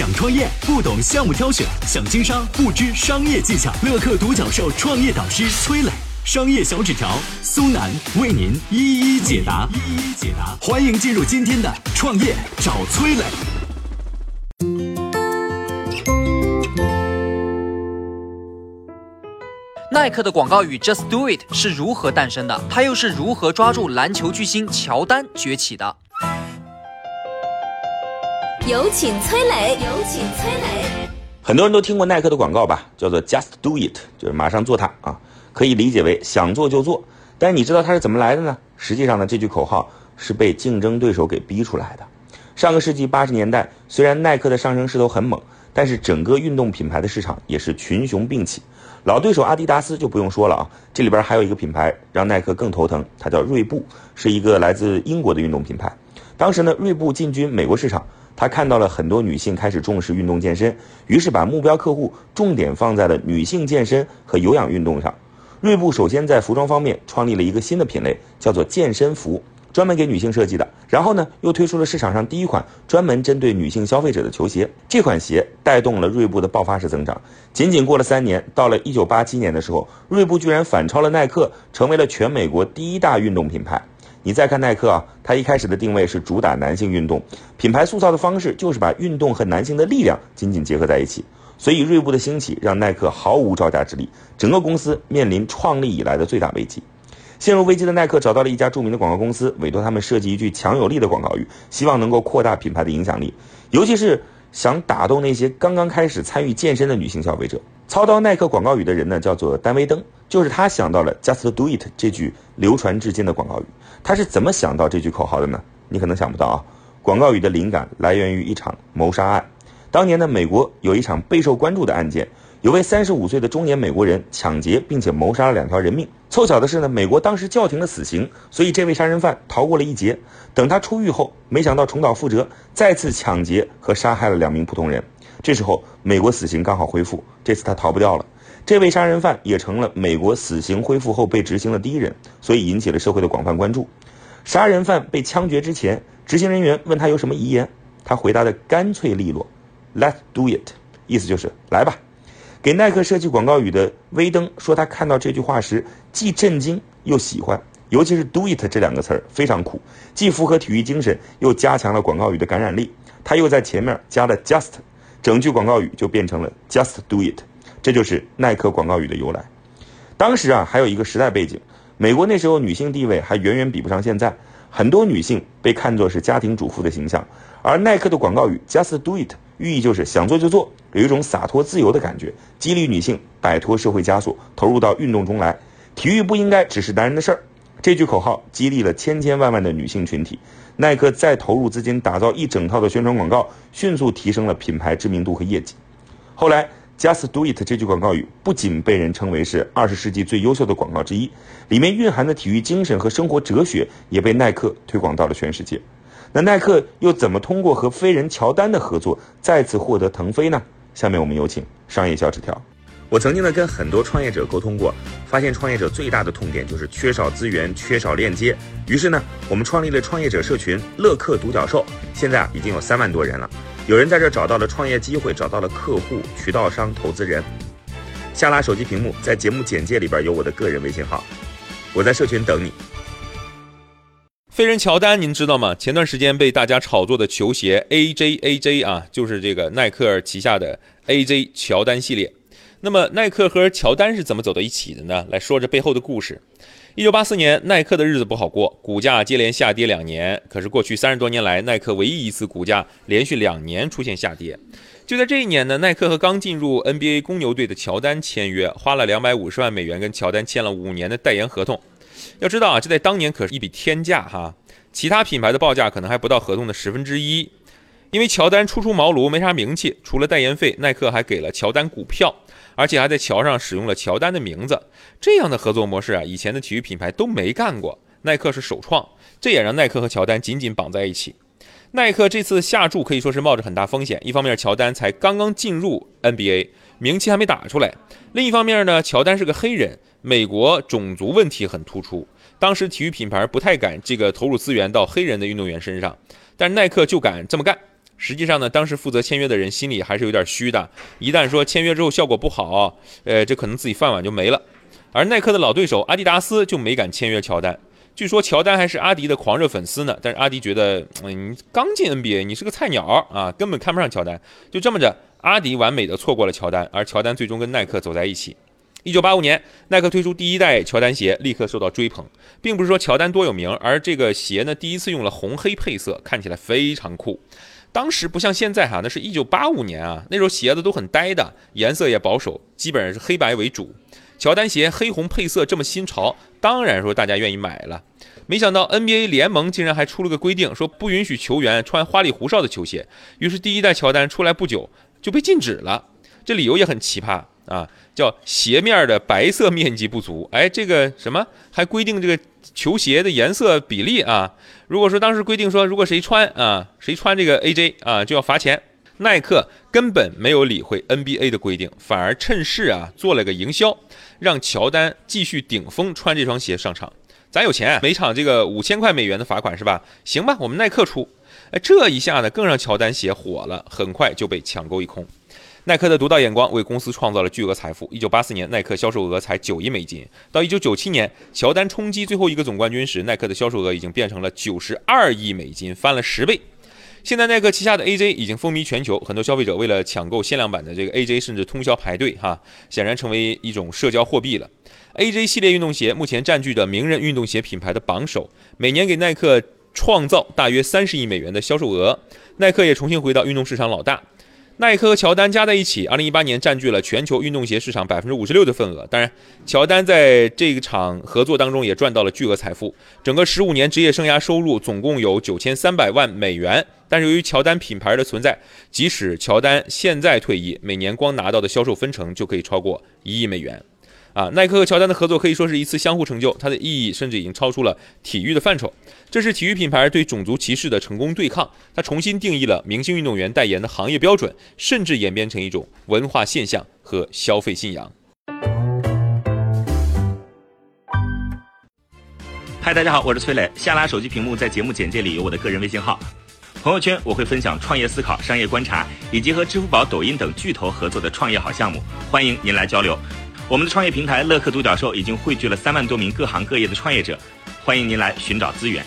想创业不懂项目挑选，想经商不知商业技巧。乐客独角兽创业导师崔磊，商业小纸条苏南为您一一解答。一一解答，欢迎进入今天的创业找崔磊。耐克的广告语 “Just Do It” 是如何诞生的？它又是如何抓住篮球巨星乔丹崛起的？有请崔磊，有请崔磊。很多人都听过耐克的广告吧，叫做 “Just Do It”，就是马上做它啊，可以理解为想做就做。但你知道它是怎么来的呢？实际上呢，这句口号是被竞争对手给逼出来的。上个世纪八十年代，虽然耐克的上升势头很猛，但是整个运动品牌的市场也是群雄并起。老对手阿迪达斯就不用说了啊，这里边还有一个品牌让耐克更头疼，它叫锐步，是一个来自英国的运动品牌。当时呢，锐步进军美国市场，他看到了很多女性开始重视运动健身，于是把目标客户重点放在了女性健身和有氧运动上。锐步首先在服装方面创立了一个新的品类，叫做健身服。专门给女性设计的，然后呢，又推出了市场上第一款专门针对女性消费者的球鞋。这款鞋带动了锐步的爆发式增长。仅仅过了三年，到了一九八七年的时候，锐步居然反超了耐克，成为了全美国第一大运动品牌。你再看耐克啊，它一开始的定位是主打男性运动，品牌塑造的方式就是把运动和男性的力量紧紧结合在一起。所以锐步的兴起让耐克毫无招架之力，整个公司面临创立以来的最大危机。陷入危机的耐克找到了一家著名的广告公司，委托他们设计一句强有力的广告语，希望能够扩大品牌的影响力，尤其是想打动那些刚刚开始参与健身的女性消费者。操刀耐克广告语的人呢，叫做丹·威登，就是他想到了 “Just Do It” 这句流传至今的广告语。他是怎么想到这句口号的呢？你可能想不到啊。广告语的灵感来源于一场谋杀案。当年呢，美国有一场备受关注的案件。有位三十五岁的中年美国人抢劫并且谋杀了两条人命。凑巧的是呢，美国当时叫停了死刑，所以这位杀人犯逃过了一劫。等他出狱后，没想到重蹈覆辙，再次抢劫和杀害了两名普通人。这时候，美国死刑刚好恢复，这次他逃不掉了。这位杀人犯也成了美国死刑恢复后被执行的第一人，所以引起了社会的广泛关注。杀人犯被枪决之前，执行人员问他有什么遗言，他回答的干脆利落：“Let's do it。”意思就是来吧。给耐克设计广告语的威登说，他看到这句话时既震惊又喜欢，尤其是 “do it” 这两个词儿非常酷，既符合体育精神，又加强了广告语的感染力。他又在前面加了 “just”，整句广告语就变成了 “just do it”。这就是耐克广告语的由来。当时啊，还有一个时代背景，美国那时候女性地位还远远比不上现在，很多女性被看作是家庭主妇的形象，而耐克的广告语 “just do it”。寓意就是想做就做，有一种洒脱自由的感觉，激励女性摆脱社会枷锁，投入到运动中来。体育不应该只是男人的事儿。这句口号激励了千千万万的女性群体。耐克再投入资金打造一整套的宣传广告，迅速提升了品牌知名度和业绩。后来，“Just Do It” 这句广告语不仅被人称为是二十世纪最优秀的广告之一，里面蕴含的体育精神和生活哲学也被耐克推广到了全世界。那耐克又怎么通过和飞人乔丹的合作再次获得腾飞呢？下面我们有请商业小纸条。我曾经呢跟很多创业者沟通过，发现创业者最大的痛点就是缺少资源、缺少链接。于是呢，我们创立了创业者社群“乐客独角兽”，现在啊已经有三万多人了。有人在这找到了创业机会，找到了客户、渠道商、投资人。下拉手机屏幕，在节目简介里边有我的个人微信号，我在社群等你。飞人乔丹，您知道吗？前段时间被大家炒作的球鞋 AJAJ 啊，就是这个耐克旗下的 AJ 乔丹系列。那么耐克和乔丹是怎么走到一起的呢？来说这背后的故事。一九八四年，耐克的日子不好过，股价接连下跌两年。可是过去三十多年来，耐克唯一一次股价连续两年出现下跌。就在这一年呢，耐克和刚进入 NBA 公牛队的乔丹签约，花了两百五十万美元跟乔丹签了五年的代言合同。要知道啊，这在当年可是一笔天价哈，其他品牌的报价可能还不到合同的十分之一。因为乔丹初出茅庐，没啥名气，除了代言费，耐克还给了乔丹股票，而且还在桥上使用了乔丹的名字。这样的合作模式啊，以前的体育品牌都没干过，耐克是首创，这也让耐克和乔丹紧紧绑在一起。耐克这次下注可以说是冒着很大风险，一方面乔丹才刚刚进入 NBA，名气还没打出来；另一方面呢，乔丹是个黑人。美国种族问题很突出，当时体育品牌不太敢这个投入资源到黑人的运动员身上，但耐克就敢这么干。实际上呢，当时负责签约的人心里还是有点虚的，一旦说签约之后效果不好，呃，这可能自己饭碗就没了。而耐克的老对手阿迪达斯就没敢签约乔丹。据说乔丹还是阿迪的狂热粉丝呢，但是阿迪觉得，嗯，你刚进 NBA，你是个菜鸟啊，根本看不上乔丹。就这么着，阿迪完美的错过了乔丹，而乔丹最终跟耐克走在一起。一九八五年，耐克推出第一代乔丹鞋，立刻受到追捧，并不是说乔丹多有名，而这个鞋呢，第一次用了红黑配色，看起来非常酷。当时不像现在哈，那是一九八五年啊，那时候鞋子都很呆的，颜色也保守，基本上是黑白为主。乔丹鞋黑红配色这么新潮，当然说大家愿意买了。没想到 NBA 联盟竟然还出了个规定，说不允许球员穿花里胡哨的球鞋。于是第一代乔丹出来不久就被禁止了，这理由也很奇葩啊，叫鞋面的白色面积不足。哎，这个什么还规定这个球鞋的颜色比例啊？如果说当时规定说，如果谁穿啊，谁穿这个 AJ 啊，就要罚钱。耐克根本没有理会 NBA 的规定，反而趁势啊做了个营销，让乔丹继续顶峰穿这双鞋上场。咱有钱，每场这个五千块美元的罚款是吧？行吧，我们耐克出。哎，这一下呢更让乔丹鞋火了，很快就被抢购一空。耐克的独到眼光为公司创造了巨额财富。一九八四年，耐克销售额才九亿美金，到一九九七年，乔丹冲击最后一个总冠军时，耐克的销售额已经变成了九十二亿美金，翻了十倍。现在耐克旗下的 AJ 已经风靡全球，很多消费者为了抢购限量版的这个 AJ，甚至通宵排队哈，显然成为一种社交货币了。AJ 系列运动鞋目前占据着名人运动鞋品牌的榜首，每年给耐克创造大约三十亿美元的销售额，耐克也重新回到运动市场老大。耐克和乔丹加在一起，二零一八年占据了全球运动鞋市场百分之五十六的份额。当然，乔丹在这一场合作当中也赚到了巨额财富，整个十五年职业生涯收入总共有九千三百万美元。但是由于乔丹品牌的存在，即使乔丹现在退役，每年光拿到的销售分成就可以超过一亿美元。啊，耐克和乔丹的合作可以说是一次相互成就，它的意义甚至已经超出了体育的范畴。这是体育品牌对种族歧视的成功对抗，它重新定义了明星运动员代言的行业标准，甚至演变成一种文化现象和消费信仰。嗨，大家好，我是崔磊。下拉手机屏幕，在节目简介里有我的个人微信号。朋友圈我会分享创业思考、商业观察，以及和支付宝、抖音等巨头合作的创业好项目，欢迎您来交流。我们的创业平台乐客独角兽已经汇聚了三万多名各行各业的创业者，欢迎您来寻找资源。